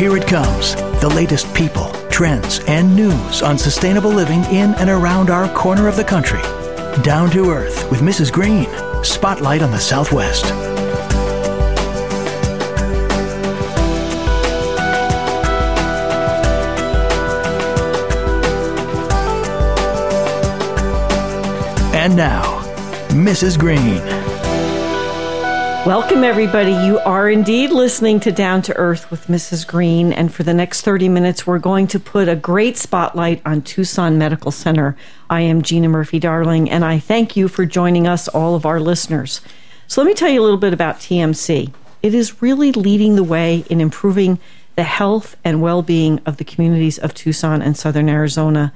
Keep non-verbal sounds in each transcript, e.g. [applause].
Here it comes the latest people, trends, and news on sustainable living in and around our corner of the country. Down to Earth with Mrs. Green. Spotlight on the Southwest. And now, Mrs. Green. Welcome, everybody. You are indeed listening to Down to Earth with Mrs. Green. And for the next 30 minutes, we're going to put a great spotlight on Tucson Medical Center. I am Gina Murphy Darling, and I thank you for joining us, all of our listeners. So, let me tell you a little bit about TMC. It is really leading the way in improving the health and well being of the communities of Tucson and Southern Arizona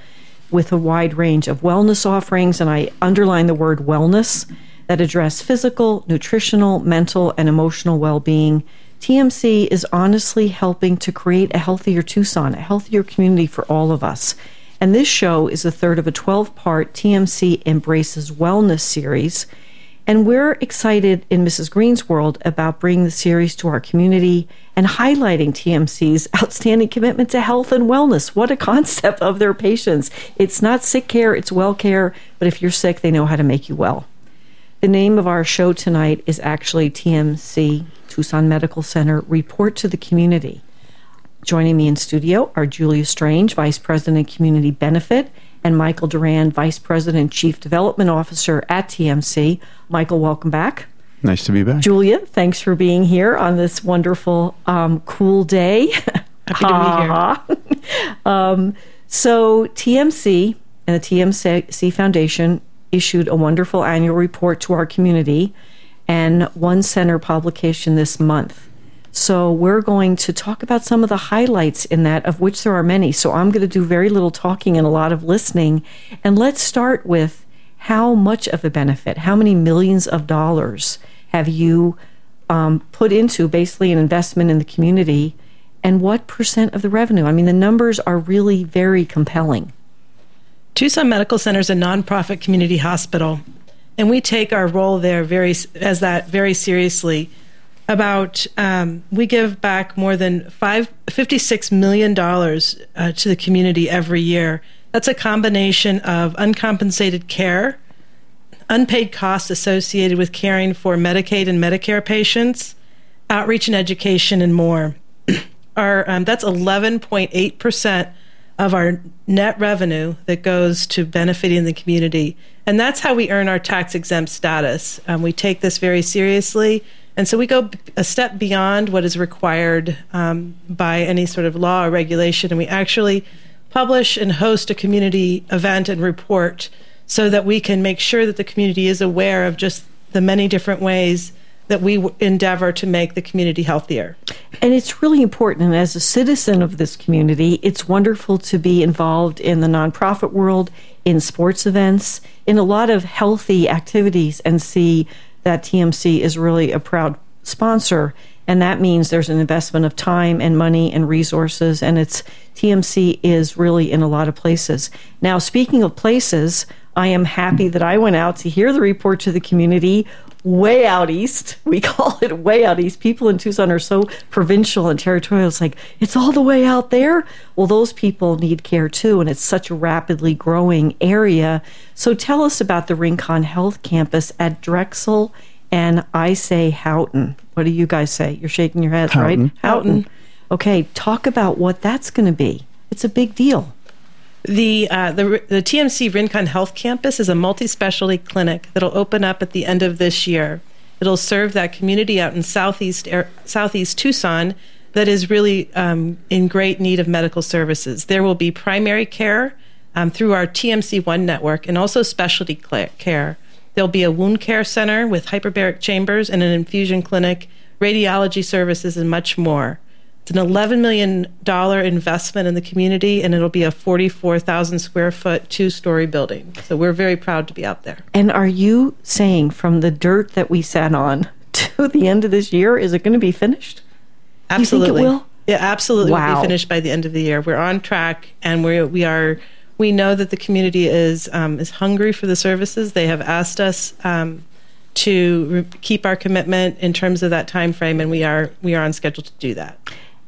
with a wide range of wellness offerings. And I underline the word wellness that address physical, nutritional, mental, and emotional well being. TMC is honestly helping to create a healthier Tucson, a healthier community for all of us. And this show is the third of a 12 part TMC Embraces Wellness series. And we're excited in Mrs. Green's world about bringing the series to our community and highlighting TMC's outstanding commitment to health and wellness. What a concept of their patients. It's not sick care, it's well care, but if you're sick, they know how to make you well. The name of our show tonight is actually TMC, Tucson Medical Center Report to the Community. Joining me in studio are Julia Strange, Vice President of Community Benefit, and Michael Duran, Vice President Chief Development Officer at TMC. Michael, welcome back. Nice to be back. Julia, thanks for being here on this wonderful, um, cool day. Happy to be here. [laughs] um, so, TMC and the TMC Foundation issued a wonderful annual report to our community and one center publication this month. So we're going to talk about some of the highlights in that, of which there are many. So I'm going to do very little talking and a lot of listening. And let's start with how much of a benefit, how many millions of dollars have you um, put into basically an investment in the community, and what percent of the revenue? I mean, the numbers are really very compelling. Tucson Medical Center is a nonprofit community hospital, and we take our role there very as that very seriously. About um, we give back more than five, $56 million uh, to the community every year. That's a combination of uncompensated care, unpaid costs associated with caring for Medicaid and Medicare patients, outreach and education, and more. [clears throat] Our um, that's 11.8 percent of our net revenue that goes to benefiting the community. And that's how we earn our tax exempt status. Um, we take this very seriously. And so we go a step beyond what is required um, by any sort of law or regulation. And we actually publish and host a community event and report so that we can make sure that the community is aware of just the many different ways that we endeavor to make the community healthier. And it's really important. And as a citizen of this community, it's wonderful to be involved in the nonprofit world, in sports events, in a lot of healthy activities, and see that TMC is really a proud sponsor. And that means there's an investment of time and money and resources. And it's TMC is really in a lot of places. Now, speaking of places, I am happy that I went out to hear the report to the community way out east. [laughs] We call it way out east. People in Tucson are so provincial and territorial. It's like, it's all the way out there. Well, those people need care too, and it's such a rapidly growing area. So tell us about the Rincon Health Campus at Drexel and I say Houghton. What do you guys say? You're shaking your heads, Houghton. right? Houghton. Okay, talk about what that's going to be. It's a big deal. The, uh, the, the TMC Rincon Health Campus is a multi specialty clinic that'll open up at the end of this year. It'll serve that community out in southeast southeast Tucson that is really um, in great need of medical services. There will be primary care um, through our TMC One network and also specialty care. There'll be a wound care center with hyperbaric chambers and an infusion clinic, radiology services, and much more. It's an $11 million investment in the community, and it'll be a 44,000 square foot, two story building. So we're very proud to be out there. And are you saying from the dirt that we sat on [laughs] to the end of this year, is it going to be finished? Absolutely. You think it will? Yeah, absolutely. Wow. Will be finished by the end of the year. We're on track, and we we are. We know that the community is um, is hungry for the services. They have asked us um, to re- keep our commitment in terms of that time frame, and we are we are on schedule to do that.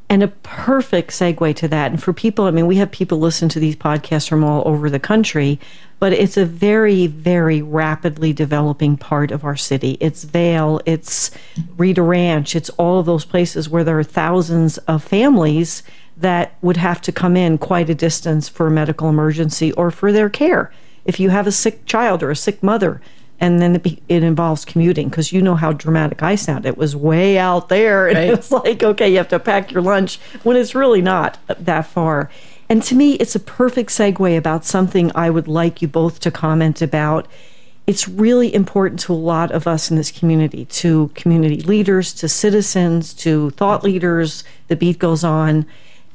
And a perfect segue to that. And for people, I mean, we have people listen to these podcasts from all over the country, but it's a very, very rapidly developing part of our city. It's Vail, it's Rita Ranch, it's all of those places where there are thousands of families that would have to come in quite a distance for a medical emergency or for their care. If you have a sick child or a sick mother, and then it, be, it involves commuting because you know how dramatic I sound. It was way out there, and right. [laughs] it's like, okay, you have to pack your lunch when it's really not that far. And to me, it's a perfect segue about something I would like you both to comment about. It's really important to a lot of us in this community, to community leaders, to citizens, to thought leaders. The beat goes on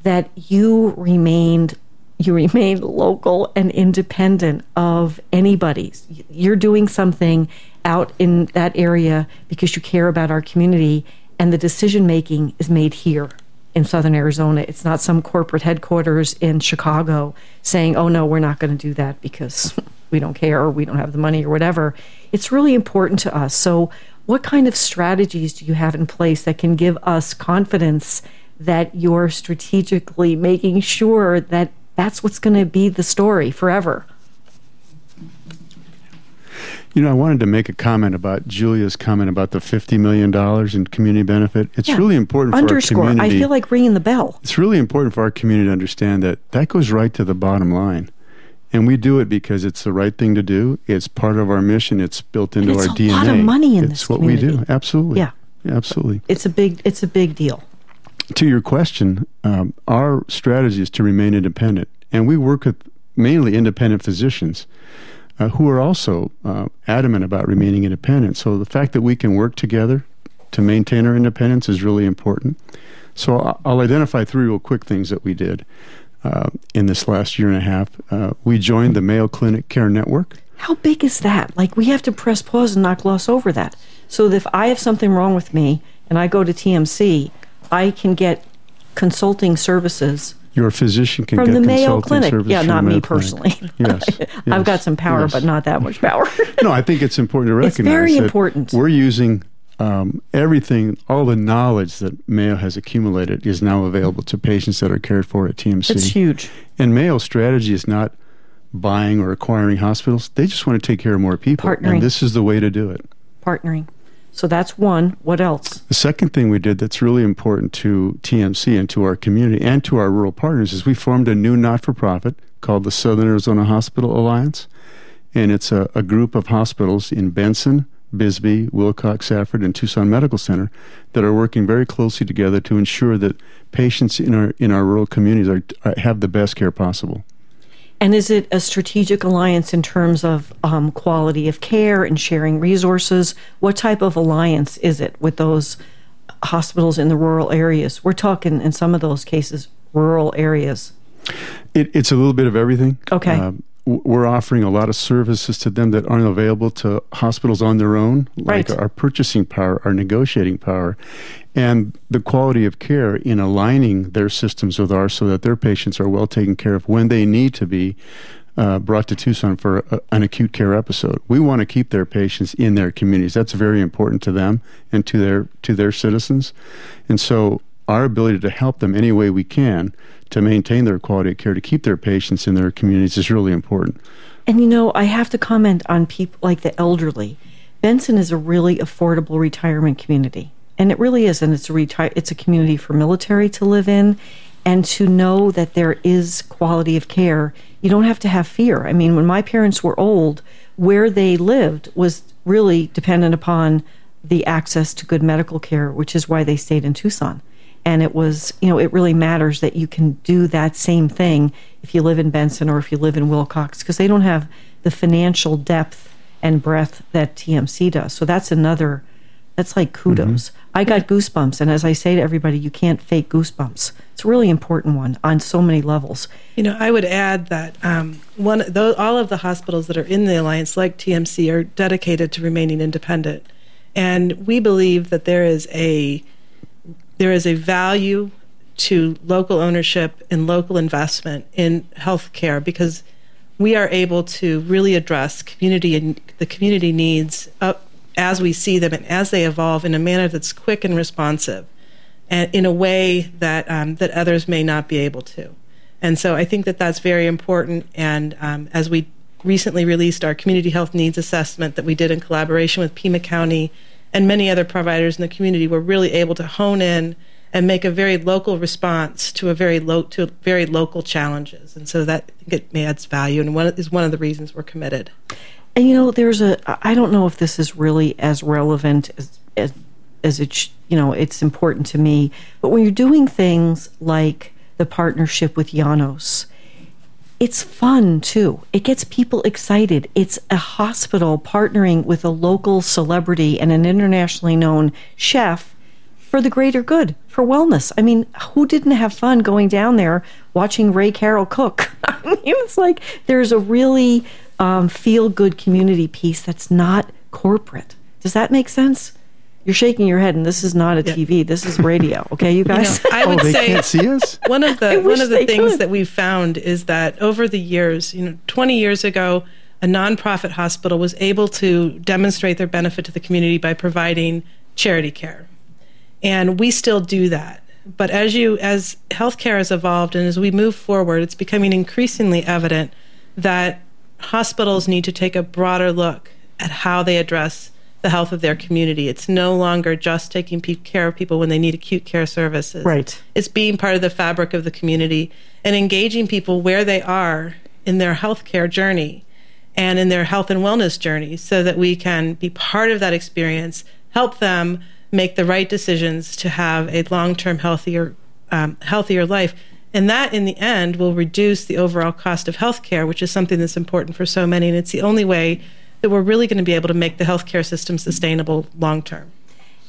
that you remained you remain local and independent of anybody. You're doing something out in that area because you care about our community, and the decision making is made here in southern Arizona. It's not some corporate headquarters in Chicago saying, oh, no, we're not going to do that because we don't care or we don't have the money or whatever. It's really important to us. So, what kind of strategies do you have in place that can give us confidence that you're strategically making sure that that's what's going to be the story forever. You know, I wanted to make a comment about Julia's comment about the $50 million in community benefit. It's yeah. really important Underscore. for our community. I feel like ringing the bell. It's really important for our community to understand that that goes right to the bottom line. And we do it because it's the right thing to do. It's part of our mission. It's built into our DNA. It's a lot of money in it's this what community. we do. Absolutely. Yeah. Absolutely. It's a big it's a big deal to your question, um, our strategy is to remain independent, and we work with mainly independent physicians uh, who are also uh, adamant about remaining independent. So the fact that we can work together to maintain our independence is really important. So I'll identify three real quick things that we did uh, in this last year and a half. Uh, we joined the Mayo Clinic Care Network. How big is that? Like we have to press pause and not gloss over that. So if I have something wrong with me and I go to TMC, I can get consulting services. Your physician can from get the Mayo Clinic. Yeah, not me personally. [laughs] yes, yes, [laughs] I've got some power, yes. but not that much power. [laughs] no, I think it's important to recognize. It's very important. We're using um, everything, all the knowledge that Mayo has accumulated is now available to patients that are cared for at TMC. It's huge. And Mayo's strategy is not buying or acquiring hospitals. They just want to take care of more people. Partnering. And this is the way to do it. Partnering. So that's one. What else? The second thing we did that's really important to TMC and to our community and to our rural partners is we formed a new not for profit called the Southern Arizona Hospital Alliance. And it's a, a group of hospitals in Benson, Bisbee, Willcox, Safford, and Tucson Medical Center that are working very closely together to ensure that patients in our in our rural communities are, are have the best care possible. And is it a strategic alliance in terms of um, quality of care and sharing resources? What type of alliance is it with those hospitals in the rural areas? We're talking, in some of those cases, rural areas. It, it's a little bit of everything. Okay. Uh, we're offering a lot of services to them that aren't available to hospitals on their own, like right. our purchasing power, our negotiating power, and the quality of care in aligning their systems with ours so that their patients are well taken care of when they need to be uh, brought to Tucson for a, an acute care episode. We want to keep their patients in their communities. That's very important to them and to their to their citizens, and so our ability to help them any way we can to maintain their quality of care, to keep their patients in their communities is really important. And you know, I have to comment on people like the elderly. Benson is a really affordable retirement community. And it really is, and it's a reti- it's a community for military to live in and to know that there is quality of care. You don't have to have fear. I mean, when my parents were old, where they lived was really dependent upon the access to good medical care, which is why they stayed in Tucson and it was you know it really matters that you can do that same thing if you live in Benson or if you live in Willcox because they don't have the financial depth and breadth that TMC does. So that's another that's like kudos. Mm-hmm. I got goosebumps and as I say to everybody you can't fake goosebumps. It's a really important one on so many levels. You know, I would add that um, one those, all of the hospitals that are in the alliance like TMC are dedicated to remaining independent. And we believe that there is a there is a value to local ownership and local investment in healthcare because we are able to really address community and the community needs up as we see them and as they evolve in a manner that's quick and responsive. And in a way that um, that others may not be able to. And so I think that that's very important. And um, as we recently released our community health needs assessment that we did in collaboration with Pima County and many other providers in the community, we're really able to hone in and make a very local response to a very low to very local challenges. And so that it adds value and one is one of the reasons we're committed. And you know, there's a I don't know if this is really as relevant as as, as it you know it's important to me, but when you're doing things like the partnership with Janos, it's fun too. It gets people excited. It's a hospital partnering with a local celebrity and an internationally known chef for the greater good, for wellness. I mean, who didn't have fun going down there watching Ray Carroll cook? [laughs] I mean, it's like there's a really um, feel good community piece that's not corporate. Does that make sense? You're shaking your head, and this is not a yeah. TV. This is radio. [laughs] Okay, you guys. You know, I oh, would oh, they say can't see us. [laughs] One of the [laughs] one of the things could. that we've found is that over the years, you know, 20 years ago, a nonprofit hospital was able to demonstrate their benefit to the community by providing charity care, and we still do that. But as you as healthcare has evolved and as we move forward, it's becoming increasingly evident that hospitals need to take a broader look at how they address the health of their community. It's no longer just taking care of people when they need acute care services. Right. It's being part of the fabric of the community and engaging people where they are in their healthcare journey and in their health and wellness journey so that we can be part of that experience, help them make the right decisions to have a long-term healthier um, healthier life. And that in the end will reduce the overall cost of healthcare, which is something that's important for so many and it's the only way that we're really going to be able to make the healthcare system sustainable long term.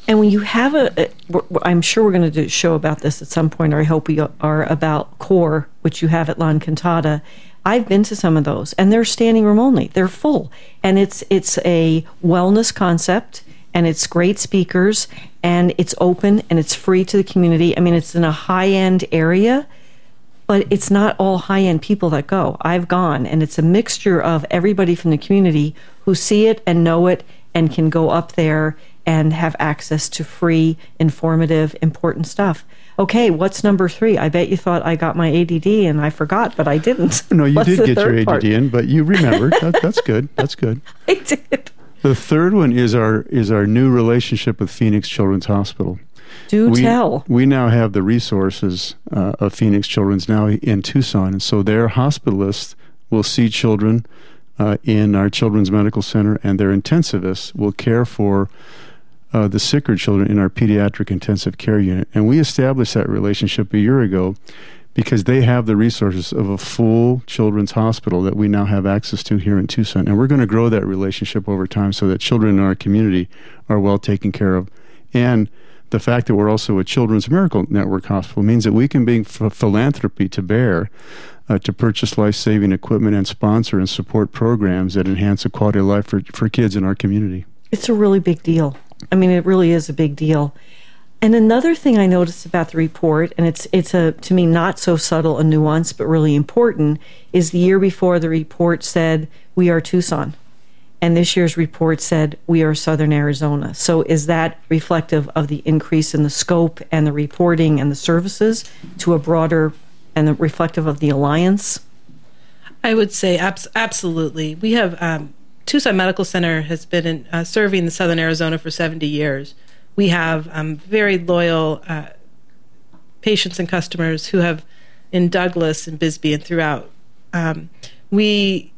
And when you have a, I'm sure we're going to do a show about this at some point, or I hope we are about CORE, which you have at La Encantada. I've been to some of those, and they're standing room only. They're full, and it's it's a wellness concept, and it's great speakers, and it's open and it's free to the community. I mean, it's in a high end area, but it's not all high end people that go. I've gone, and it's a mixture of everybody from the community who see it and know it and can go up there and have access to free, informative, important stuff. Okay, what's number three? I bet you thought I got my ADD and I forgot, but I didn't. [laughs] No, you what's did get your ADD part? in, but you [laughs] remembered. that, that's good. That's good. [laughs] I did. The third one is our is our new relationship with Phoenix Children's Hospital. Do we, tell. We now have the resources uh, of Phoenix Children's now in Tucson, and so their hospitalists will see children uh, in our children's medical center, and their intensivists will care for uh, the sicker children in our pediatric intensive care unit. And we established that relationship a year ago because they have the resources of a full children's hospital that we now have access to here in Tucson. And we're going to grow that relationship over time so that children in our community are well taken care of. And the fact that we're also a Children's Miracle Network hospital means that we can bring philanthropy to bear uh, to purchase life saving equipment and sponsor and support programs that enhance the quality of life for, for kids in our community. It's a really big deal. I mean, it really is a big deal. And another thing I noticed about the report, and it's it's a to me not so subtle a nuance, but really important, is the year before the report said we are Tucson, and this year's report said we are Southern Arizona. So is that reflective of the increase in the scope and the reporting and the services to a broader and reflective of the alliance? I would say abs- absolutely. We have um, Tucson Medical Center has been in, uh, serving the Southern Arizona for 70 years. We have um, very loyal uh, patients and customers who have in Douglas and Bisbee and throughout. Um, we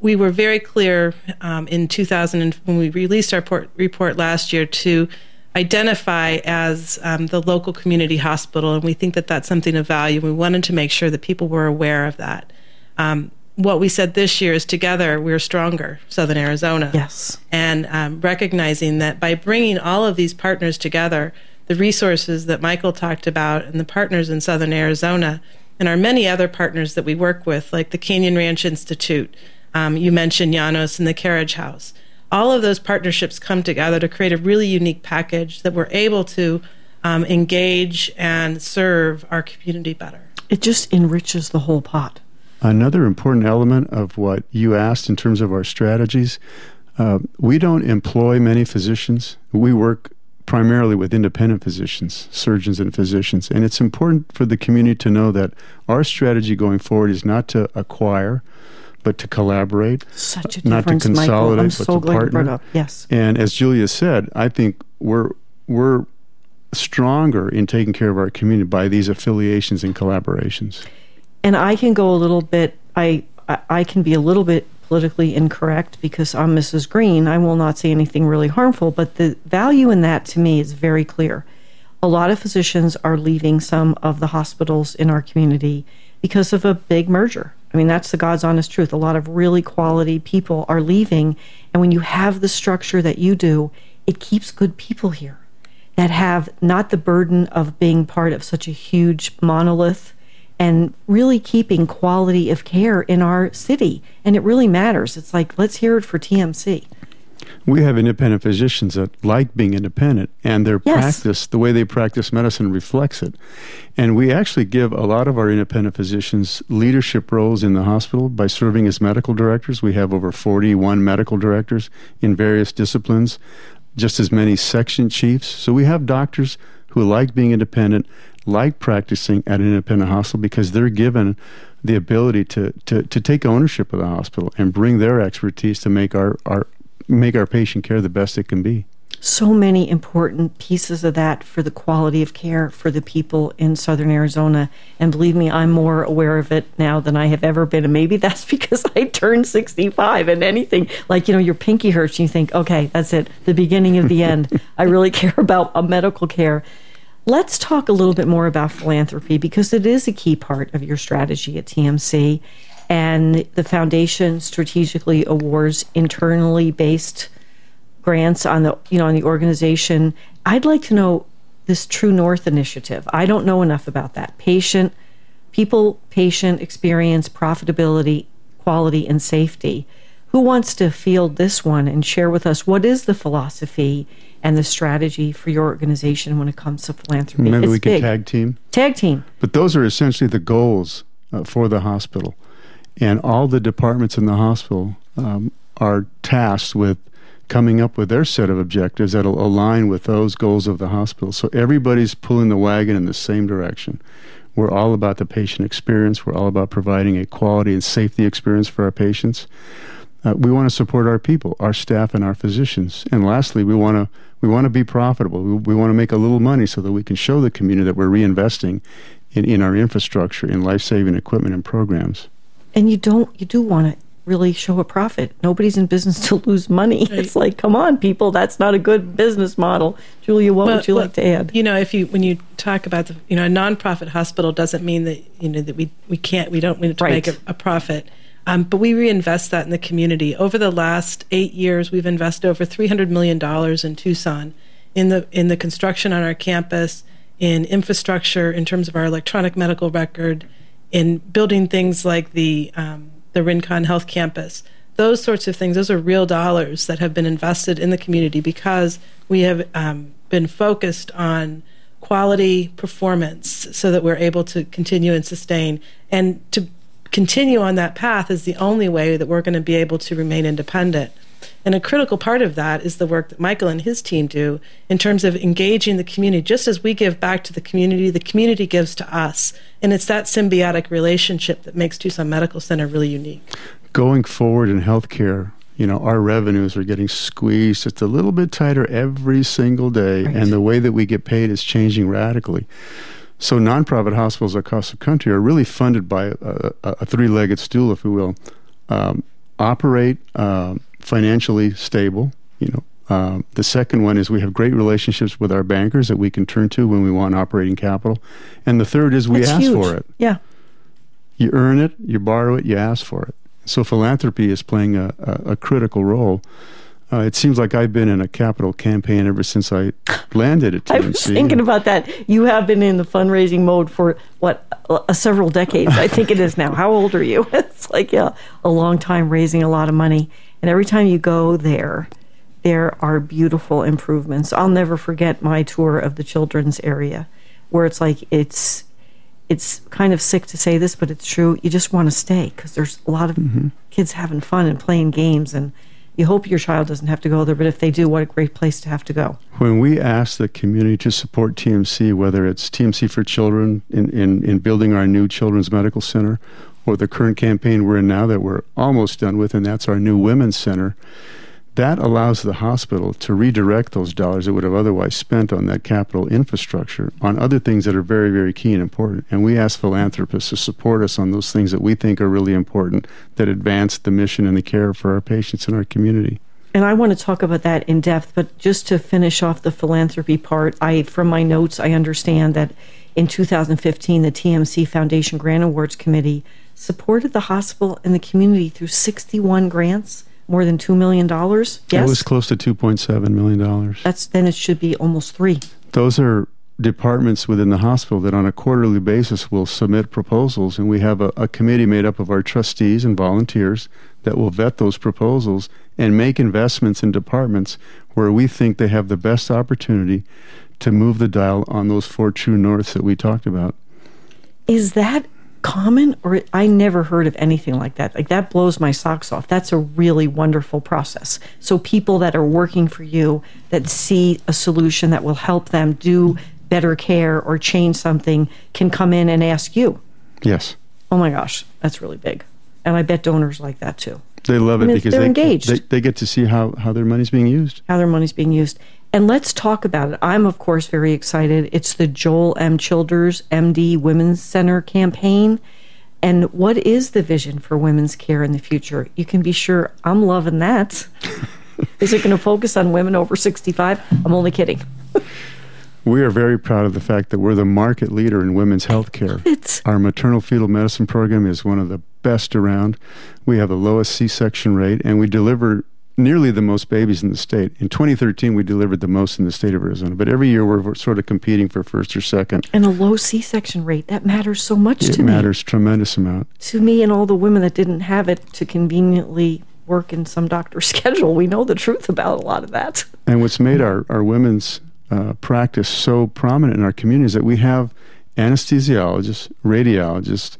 we were very clear um, in 2000 when we released our port, report last year to identify as um, the local community hospital, and we think that that's something of value. We wanted to make sure that people were aware of that. Um, what we said this year is together we're stronger, Southern Arizona. Yes. And um, recognizing that by bringing all of these partners together, the resources that Michael talked about and the partners in Southern Arizona, and our many other partners that we work with, like the Canyon Ranch Institute, um, you mentioned Janos and the Carriage House all of those partnerships come together to create a really unique package that we're able to um, engage and serve our community better. It just enriches the whole pot. Another important element of what you asked in terms of our strategies, uh, we don't employ many physicians. We work primarily with independent physicians, surgeons, and physicians. And it's important for the community to know that our strategy going forward is not to acquire, but to collaborate. Such a not to consolidate, I'm but so to glad you brought partner. up. Yes. And as Julia said, I think we're we're stronger in taking care of our community by these affiliations and collaborations. and I can go a little bit. I I I can be a little bit politically incorrect because I'm Mrs. Green. I will not say anything really harmful, but the value in that to me is very clear. A lot of physicians are leaving some of the hospitals in our community because of a big merger. I mean, that's the God's honest truth. A lot of really quality people are leaving, and when you have the structure that you do, it keeps good people here that have not the burden of being part of such a huge monolith and really keeping quality of care in our city. And it really matters. It's like, let's hear it for TMC. We have independent physicians that like being independent, and their Yes. practice, the way they practice medicine, reflects it. And we actually give a lot of our independent physicians leadership roles in the hospital by serving as medical directors. We have over 41 medical directors in various disciplines, just as many section chiefs. So we have doctors who like being independent, like practicing at an independent hospital because they're given the ability to, to, to take ownership of the hospital and bring their expertise to make our, our make our patient care the best it can be. So many important pieces of that for the quality of care for the people in southern Arizona. And believe me, I'm more aware of it now than I have ever been. And maybe [laughs] that's because I turned 65 and anything like, you know, your pinky hurts and you think, okay, that's it, the beginning of the end. [laughs] I really care about a medical care. Let's talk a little bit more about philanthropy because it is a key part of your strategy at TMC. And the foundation strategically awards internally based grants on the you know on the organization. I'd like to know this True North initiative. I don't know enough about that. Patient, people, patient experience, profitability, quality, and safety. Who wants to field this one and share with us what is the philosophy and the strategy for your organization when it comes to philanthropy? Maybe it's we can big. tag team. tag team. But those are essentially the goals uh, for the hospital. And all the departments in the hospital um, are tasked with coming up with their set of objectives that'll align with those goals of the hospital. So everybody's pulling the wagon in the same direction. We're all about the patient experience. We're all about providing a quality and safety experience for our patients. Uh, we want to support our people, our staff, and our physicians. And lastly, we want to we want to be profitable. We, we want to make a little money so that we can show the community that we're reinvesting in, in our infrastructure, in life saving equipment and programs. And you don't you do want to really show a profit nobody's in business to [laughs] lose money it's like come on people that's not a good business model julia what would you well, like to add You know, if you when you talk about the you know a nonprofit hospital doesn't mean that you know that we we can't we don't need to Right. make a, a profit. Um, but we reinvest that in the community. Over the last eight years, we've invested over three hundred million dollars in Tucson, in the in the construction on our campus, in infrastructure in terms of our electronic medical record, in building things like the um, the Rincon Health Campus. Those sorts of things. Those are real dollars that have been invested in the community because we have um, been focused on quality performance so that we're able to continue and sustain and to continue on that path is the only way that we're going to be able to remain independent and a critical part of that is the work that Michael and his team do in terms of engaging the community. Just as we give back to the community, the community gives to us. And it's that symbiotic relationship that makes Tucson Medical Center really unique. Going forward in healthcare, you know, our revenues are getting squeezed It's a little bit tighter every single day, Right. and the way that we get paid is changing radically. So, nonprofit hospitals across the country are really funded by a, a, a three-legged stool, if you will. Um, operate um, financially stable. You know, um, the second one is we have great relationships with our bankers that we can turn to when we want operating capital, and the third is we That's ask huge. for it. yeah You earn it, you borrow it, you ask for it. So philanthropy is playing a, a, a critical role. Uh, it seems like I've been in a capital campaign ever since I [laughs] landed at TMC. i was thinking about that. You have been in the fundraising mode for what uh, several decades i think it is now. How old are you? [laughs] It's like yeah a long time raising a lot of money. And every time you go there there are beautiful improvements. I'll never forget my tour of the children's area where it's like it's it's kind of sick to say this but it's true. You just want to stay because there's a lot of kids having fun and playing games and You hope your child doesn't have to go there, but if they do, what a great place to have to go. When we ask the community to support TMC, whether it's TMC for Children in, in, in building our new Children's Medical Center or the current campaign we're in now that we're almost done with, and that's our new Women's Center, that allows the hospital to redirect those dollars it would have otherwise spent on that capital infrastructure on other things that are very, very key and important. And we ask philanthropists to support us on those things that we think are really important that advance the mission and the care for our patients in our community. And I want to talk about that in depth, but just to finish off the philanthropy part, I from my notes I understand that in 2015 the TMC Foundation Grant Awards Committee supported the hospital and the community through 61 grants more than $2 million? Yes. It was close to $2.7 million. That's then it should be almost three. Those are departments within the hospital that on a quarterly basis will submit proposals and we have a, a, committee made up of our trustees and volunteers that will vet those proposals and make investments in departments where we think they have the best opportunity to move the dial on those four true norths that we talked about is that common or I never heard of anything like that. Like that blows my socks off. That's a really wonderful process. So people that are working for you that see a solution that will help them do better care or change something can come in and ask you. Yes. Oh my gosh, that's really big. And I bet donors like that too. They love it because they're they, engaged. They, they get to see how, how their money's being used. How their money's being used. And let's talk about it. I'm, of course, very excited. It's the Joel M. Childers MD Women's Center campaign. And what is the vision for women's care in the future? You can be sure I'm loving that. [laughs] is it going to focus on women over 65? I'm only kidding. we are very proud of the fact that we're the market leader in women's health care. Our maternal fetal medicine program is one of the best around. We have the lowest C section rate, and we deliver nearly the most babies in the state. In 2013, we delivered the most in the state of Arizona, but every year we're, sort of competing for first or second. And a low C-section rate that matters so much it to me. It matters tremendous amount to me and all the women that didn't have it to conveniently work in some doctor's [laughs] schedule. We know the truth about a lot of that. And what's made our our women's uh, practice so prominent in our community is that we have anesthesiologists, radiologists,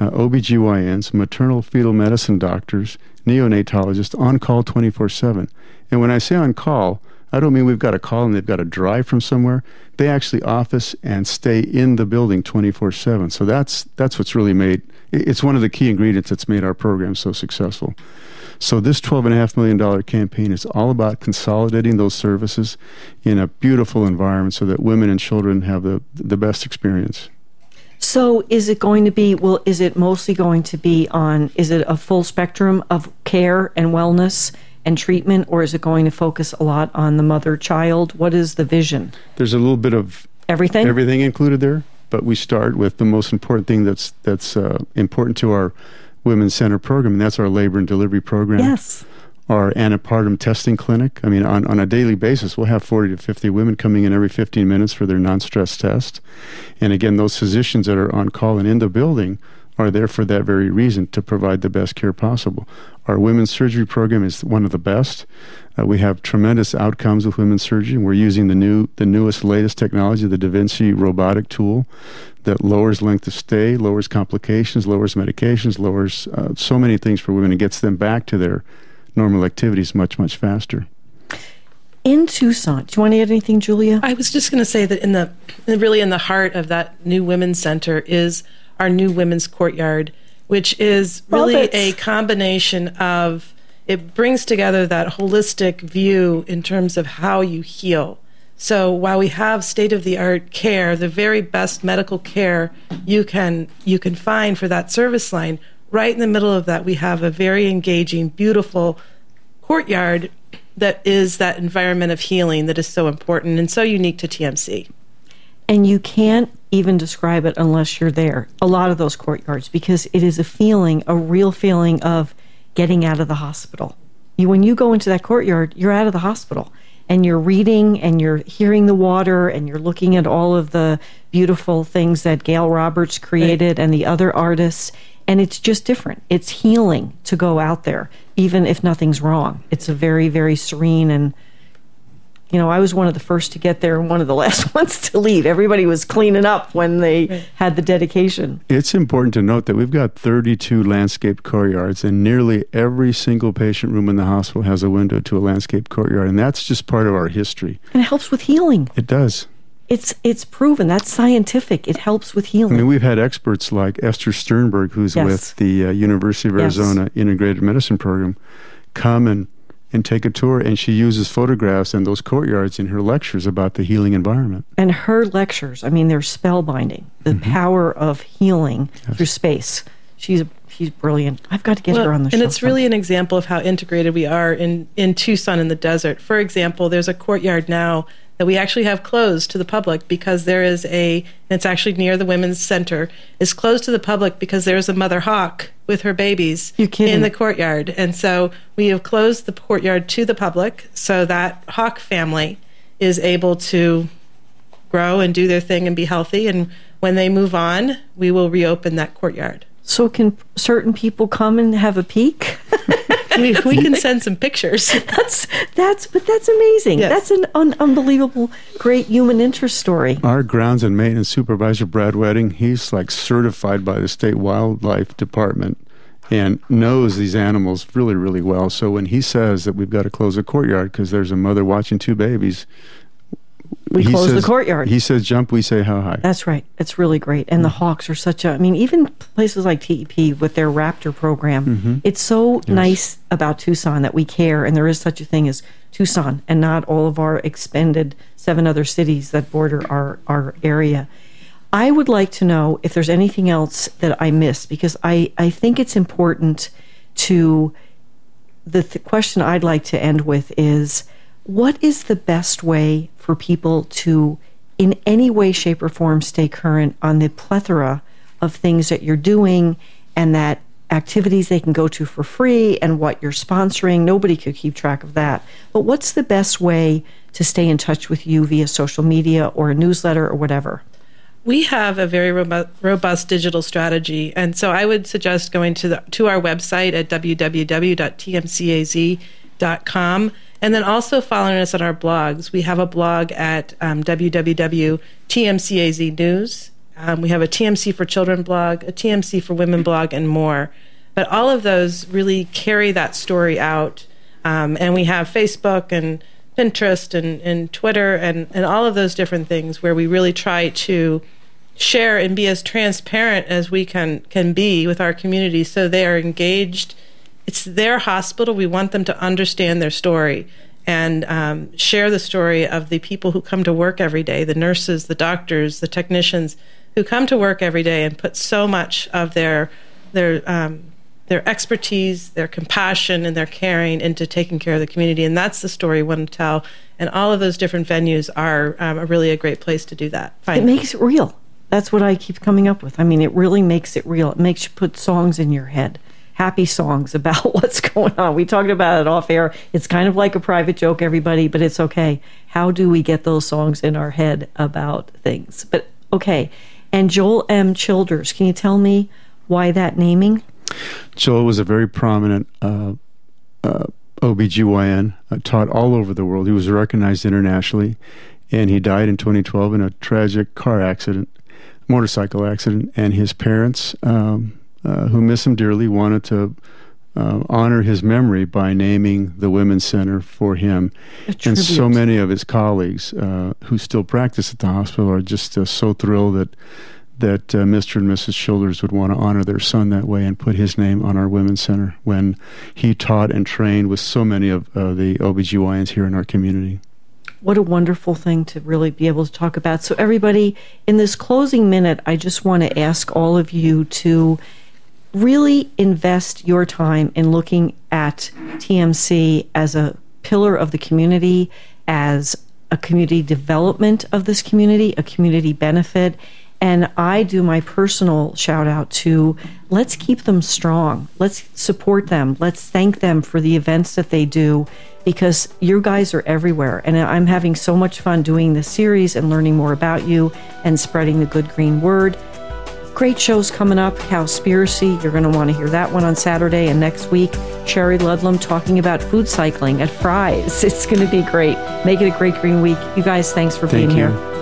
uh, OBGYNs, maternal fetal medicine doctors, neonatologists on call 24 7. And when I say on call, I don't mean we've got a call and they've got to drive from somewhere. They actually office and stay in the building 24 7. So that's, that's what's really made it's one of the key ingredients that's made our program so successful. So this $12.5 million campaign is all about consolidating those services in a beautiful environment so that women and children have the, the best experience. So is it going to be well is it mostly going to be on is it a full spectrum of care and wellness and treatment or is it going to focus a lot on the mother child? What is the vision? There's a little bit of everything everything included there, but we start with the most important thing that's that's uh, important to our women's center program and that's our labor and delivery program. Yes our antepartum testing clinic. I mean, on, on a daily basis, we'll have 40 to 50 women coming in every 15 minutes for their non stress test. And again, those physicians that are on call and in the building are there for that very reason to provide the best care possible. Our women's surgery program is one of the best. Uh, we have tremendous outcomes with women's surgery. We're using the new, the newest, latest technology, the Da Vinci robotic tool, that lowers length of stay, lowers complications, lowers medications, lowers uh, so many things for women, and gets them back to their normal activities much, much faster. In Tucson, do you want to add anything, Julia? I was just going to say that in the really in the heart of that new women's center is our new women's courtyard, which is really a combination of it brings together that holistic view in terms of how you heal. So while we have state of the art care, the very best medical care you can you can find for that service line, right in the middle of that, we have a very engaging, beautiful courtyard that is that environment of healing that is so important and so unique to TMC. And you can't even describe it unless you're there. A lot of those courtyards, because it is a feeling, a real feeling of getting out of the hospital. You, when you go into that courtyard, you're out of the hospital and you're reading and you're hearing the water and you're looking at all of the beautiful things that Gail Roberts created right. and the other artists and it's just different. It's healing to go out there, even if nothing's wrong. It's a very, very serene and you know, I was one of the first to get there and one of the [laughs] last ones to leave. Everybody was cleaning up when they right. had the dedication. It's important to note that we've got 32 landscaped courtyards, and nearly every single patient room in the hospital has a window to a landscaped courtyard, and that's just part of our history. And it helps with healing. It does. It's it's proven. That's scientific. It helps with healing. I mean, we've had experts like Esther Sternberg, who's yes. with the uh, University of Arizona yes. Integrated Medicine Program, come and and take a tour. And she uses photographs and those courtyards in her lectures about the healing environment. And her lectures, I mean, they're spellbinding. The mm-hmm. power of healing yes. through space. She's she's brilliant. I've got to get well, her on the show. And it's really an example of how integrated we are in in Tucson in the desert. For example, there's a courtyard now that we actually have closed to the public because there is a, and it's actually near the Women's Center, is closed to the public because there is a mother hawk with her babies in the courtyard. And so we have closed the courtyard to the public so that hawk family is able to grow and do their thing and be healthy. And when they move on, we will reopen that courtyard. So, can certain people come and have a peek? [laughs] we, we can send some pictures. [laughs] That's that's but that's amazing. Yes. That's an un- unbelievable, great human interest story. Our grounds and maintenance supervisor, Brad Wedding, he's like certified by the state wildlife department and knows these animals really, really well. So when he says that we've got to close a courtyard because there's a mother watching two babies, we he close says, the courtyard. He says jump, we say how high. That's right. It's really great. And the mm-hmm. Hawks are such a, I mean, even places like TEP with their Raptor program, mm-hmm. it's so yes. nice about Tucson that we care. And there is such a thing as Tucson and not all of our expended seven other cities that border our, our area. I would like to know if there's anything else that I missed because I, I think it's important to. The th- question I'd like to end with is what is the best way for people to, in any way, shape, or form, stay current on the plethora of things that you're doing and that activities they can go to for free and what you're sponsoring? Nobody could keep track of that. But what's the best way to stay in touch with you via social media or a newsletter or whatever? we have a very robust, digital strategy, and so I would suggest going to the, to our website at www.tmcaz.com and then also following us on our blogs. We have a blog at um. Um, we have a TMC for Children blog, a TMC for Women blog, and more. But all of those really carry that story out. Um, and we have Facebook and Pinterest and, and Twitter and, and all of those different things where we really try to share and be as transparent as we can can be with our community so they are engaged it's their hospital. We want them to understand their story and um, share the story of the people who come to work every day the nurses, the doctors, the technicians who come to work every day and put so much of their, their, um, their expertise, their compassion, and their caring into taking care of the community. And that's the story we want to tell. And all of those different venues are um, a really a great place to do that. It makes it real. That's what I keep coming up with. I mean, it really makes it real. It makes you put songs in your head happy songs about [laughs] what's going on. We talked about it off air. It's kind of like a private joke, everybody, but it's okay. How do we get those songs in our head about things? But okay. And Joel M. Childers, can you tell me why that naming? Joel was a very prominent uh, uh, OBGYN, uh, taught all over the world. He was recognized internationally, and he died in 2012 in a tragic car accident, motorcycle accident. And his parents, um, uh, who miss him dearly, wanted to uh, honor his memory by naming the Women's Center for him. And so many of his colleagues uh, who still practice at the hospital are just uh, so thrilled that that uh, Mr. and Mrs. Childers would want to honor their son that way and put his name on our Women's Center when he taught and trained with so many of uh, the OBGYNs here in our community. What a wonderful thing to really be able to talk about. So, everybody, in this closing minute, I just want to ask all of you to really invest your time in looking at TMC as a pillar of the community, as a community development of this community, a community benefit. And I do my personal shout out to let's keep them strong. Let's support them. Let's thank them for the events that they do because you guys are everywhere. And I'm having so much fun doing this series and learning more about you and spreading the good green word. Great shows coming up. Cowspiracy, you're going to want to hear that one on Saturday. And next week, Sherry Ludlam talking about food cycling at Fry's. [laughs] It's going to be great. Make it a great green week. You guys, thanks for Thank being you. here.